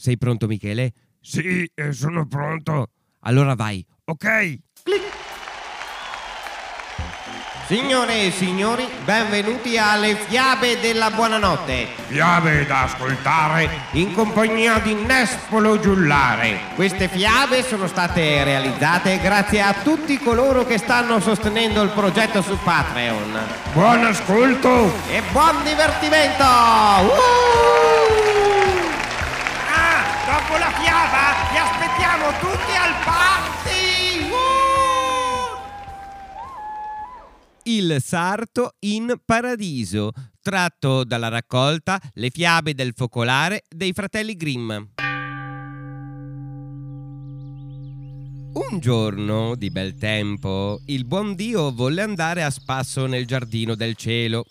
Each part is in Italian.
Sei pronto, Michele? Sì, eh, sono pronto. Allora vai. Ok. Signore e signori, benvenuti alle fiabe della buonanotte. Fiabe da ascoltare in compagnia di Nespolo Giullare. Queste fiabe sono state realizzate grazie a tutti coloro che stanno sostenendo il progetto su Patreon. Buon ascolto. E buon divertimento! Uh! Dopo la fiaba vi aspettiamo tutti al party! Il sarto in paradiso, tratto dalla raccolta Le fiabe del focolare dei fratelli Grimm. Un giorno di bel tempo, il buon Dio volle andare a spasso nel giardino del cielo.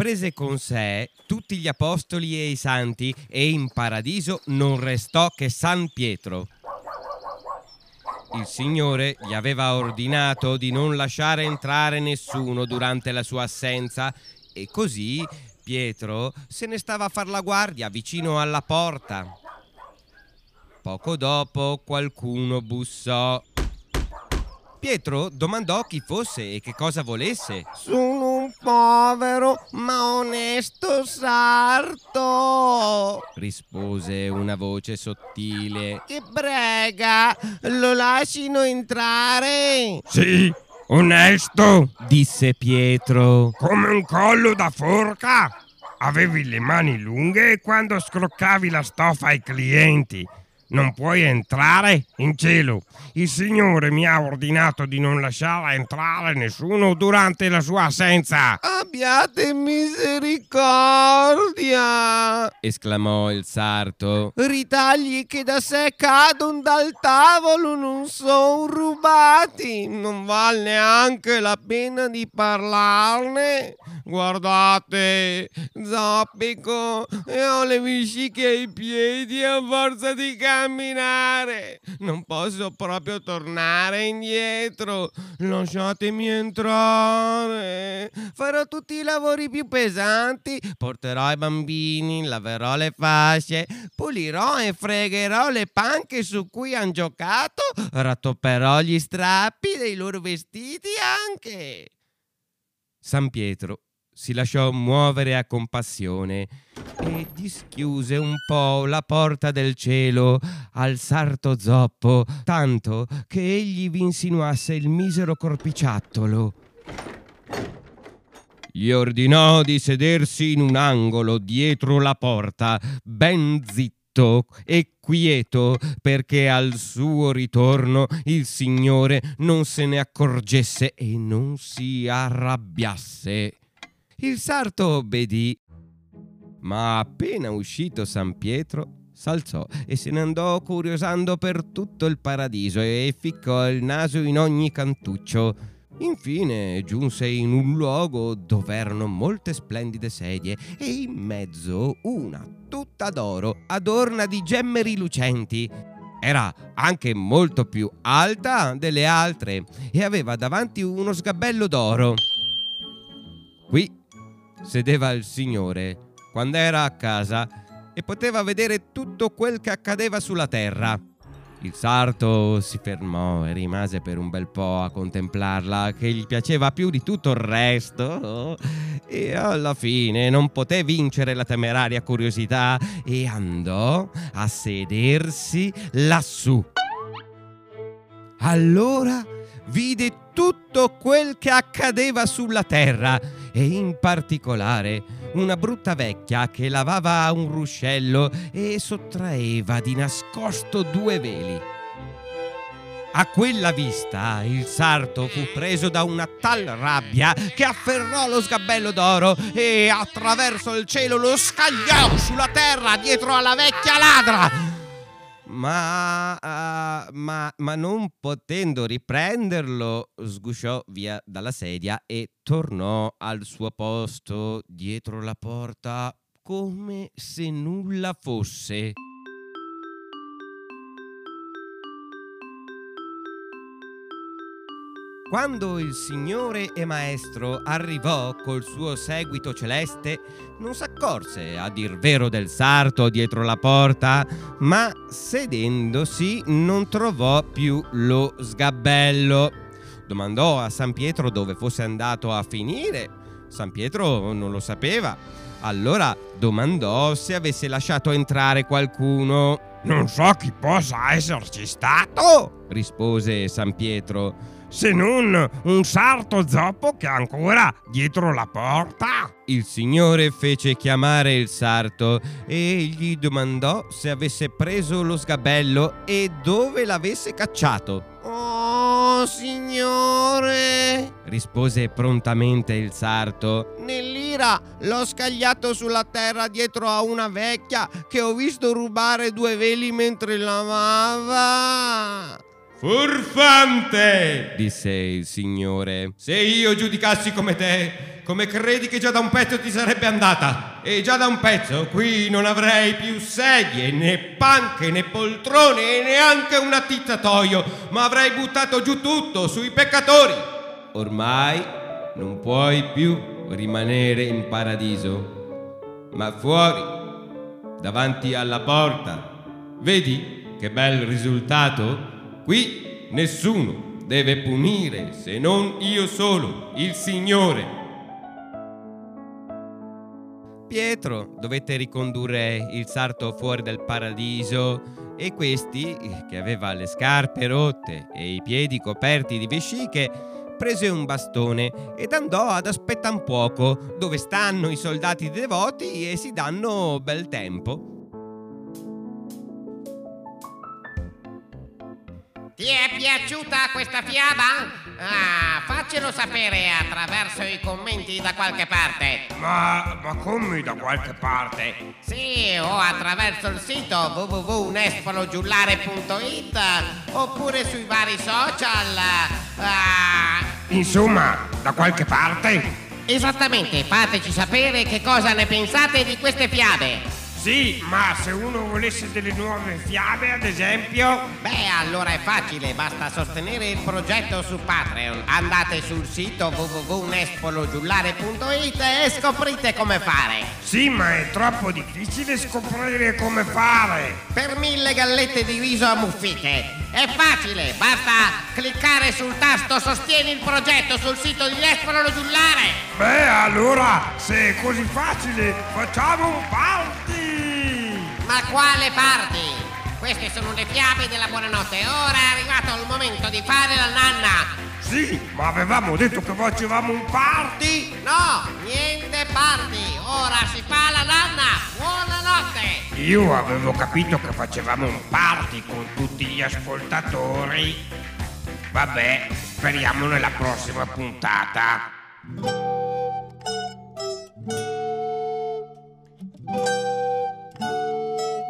Prese con sé tutti gli apostoli e i santi e in paradiso non restò che San Pietro. Il Signore gli aveva ordinato di non lasciare entrare nessuno durante la sua assenza e così Pietro se ne stava a far la guardia vicino alla porta. Poco dopo qualcuno bussò. Pietro domandò chi fosse e che cosa volesse. Sono un povero ma onesto sarto rispose una voce sottile. che prega lo lascino entrare. Sì, onesto. Disse Pietro. Come un collo da forca. Avevi le mani lunghe quando scroccavi la stoffa ai clienti. Non puoi entrare in cielo. Il Signore mi ha ordinato di non lasciare entrare nessuno durante la sua assenza. Abbiate misericordia. esclamò il sarto. Ritagli che da sé cadono dal tavolo non sono rubati. Non vale neanche la pena di parlarne. Guardate, zoppico e ho le vesciche ai piedi a forza di camminare. Non posso proprio tornare indietro. Lasciatemi entrare. Farò tutti i lavori più pesanti. Porterò i bambini, laverò le fasce, pulirò e fregherò le panche su cui han giocato, rattopperò gli strappi dei loro vestiti anche. San Pietro si lasciò muovere a compassione e dischiuse un po' la porta del cielo al sarto zoppo, tanto che egli vi insinuasse il misero corpiciattolo. Gli ordinò di sedersi in un angolo dietro la porta, ben zitto e quieto, perché al suo ritorno il Signore non se ne accorgesse e non si arrabbiasse. Il sarto obbedì, ma appena uscito San Pietro s'alzò e se ne andò curiosando per tutto il paradiso e ficcò il naso in ogni cantuccio. Infine giunse in un luogo dove erano molte splendide sedie e in mezzo una tutta d'oro, adorna di gemme rilucenti. Era anche molto più alta delle altre e aveva davanti uno sgabello d'oro. Qui sedeva il Signore quando era a casa e poteva vedere tutto quel che accadeva sulla terra. Il sarto si fermò e rimase per un bel po' a contemplarla, che gli piaceva più di tutto il resto. E alla fine non poté vincere la temeraria curiosità e andò a sedersi lassù. Allora vide tutto quel che accadeva sulla terra e in particolare una brutta vecchia che lavava un ruscello e sottraeva di nascosto due veli. A quella vista il sarto fu preso da una tal rabbia che afferrò lo sgabello d'oro e attraverso il cielo lo scagliò sulla terra dietro alla vecchia ladra. Ma, ah, ma, ma non potendo riprenderlo, sgusciò via dalla sedia e tornò al suo posto dietro la porta come se nulla fosse. Quando il Signore e Maestro arrivò col suo seguito celeste, non s'accorse, a dir vero, del sarto dietro la porta, ma sedendosi non trovò più lo sgabello. Domandò a San Pietro dove fosse andato a finire. San Pietro non lo sapeva. Allora domandò se avesse lasciato entrare qualcuno. Non so chi possa esserci stato, rispose San Pietro se non un sarto zoppo che è ancora dietro la porta. Il signore fece chiamare il sarto e gli domandò se avesse preso lo sgabello e dove l'avesse cacciato. Oh, signore, rispose prontamente il sarto. Nell'ira l'ho scagliato sulla terra dietro a una vecchia che ho visto rubare due veli mentre lavava. Furfante, disse il signore, se io giudicassi come te, come credi che già da un pezzo ti sarebbe andata? E già da un pezzo qui non avrei più sedie, né panche, né poltrone e neanche un attizzatoio, ma avrei buttato giù tutto sui peccatori. Ormai non puoi più rimanere in paradiso, ma fuori, davanti alla porta. Vedi che bel risultato? Qui nessuno deve punire se non io solo, il Signore. Pietro dovette ricondurre il sarto fuori dal paradiso e questi, che aveva le scarpe rotte e i piedi coperti di vesciche, prese un bastone ed andò ad aspettare un poco dove stanno i soldati devoti e si danno bel tempo. Ti è piaciuta questa fiaba? Ah, faccelo sapere attraverso i commenti da qualche parte. Ma, ma come da qualche parte? Sì, o attraverso il sito www.nespologiullare.it oppure sui vari social. Ah. Insomma, da qualche parte? Esattamente, fateci sapere che cosa ne pensate di queste fiabe. Sì, ma se uno volesse delle nuove fiabe, ad esempio... Beh, allora è facile, basta sostenere il progetto su Patreon. Andate sul sito www.nespologiullare.it e scoprite come fare. Sì, ma è troppo difficile scoprire come fare. Per mille gallette di riso ammuffite. È facile, basta cliccare sul tasto Sostieni il progetto sul sito di Nespolo Giullare. Beh, allora, se è così facile, facciamo un party! Ma quale party? Queste sono le fiabe della buonanotte. Ora è arrivato il momento di fare la nanna. Sì, ma avevamo detto che facevamo un party? No, niente party. Ora si fa la. Io avevo capito che facevamo un party con tutti gli ascoltatori. Vabbè, speriamo nella prossima puntata.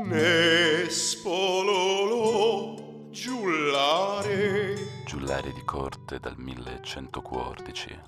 Nespololo giullare Giullare di corte dal 1114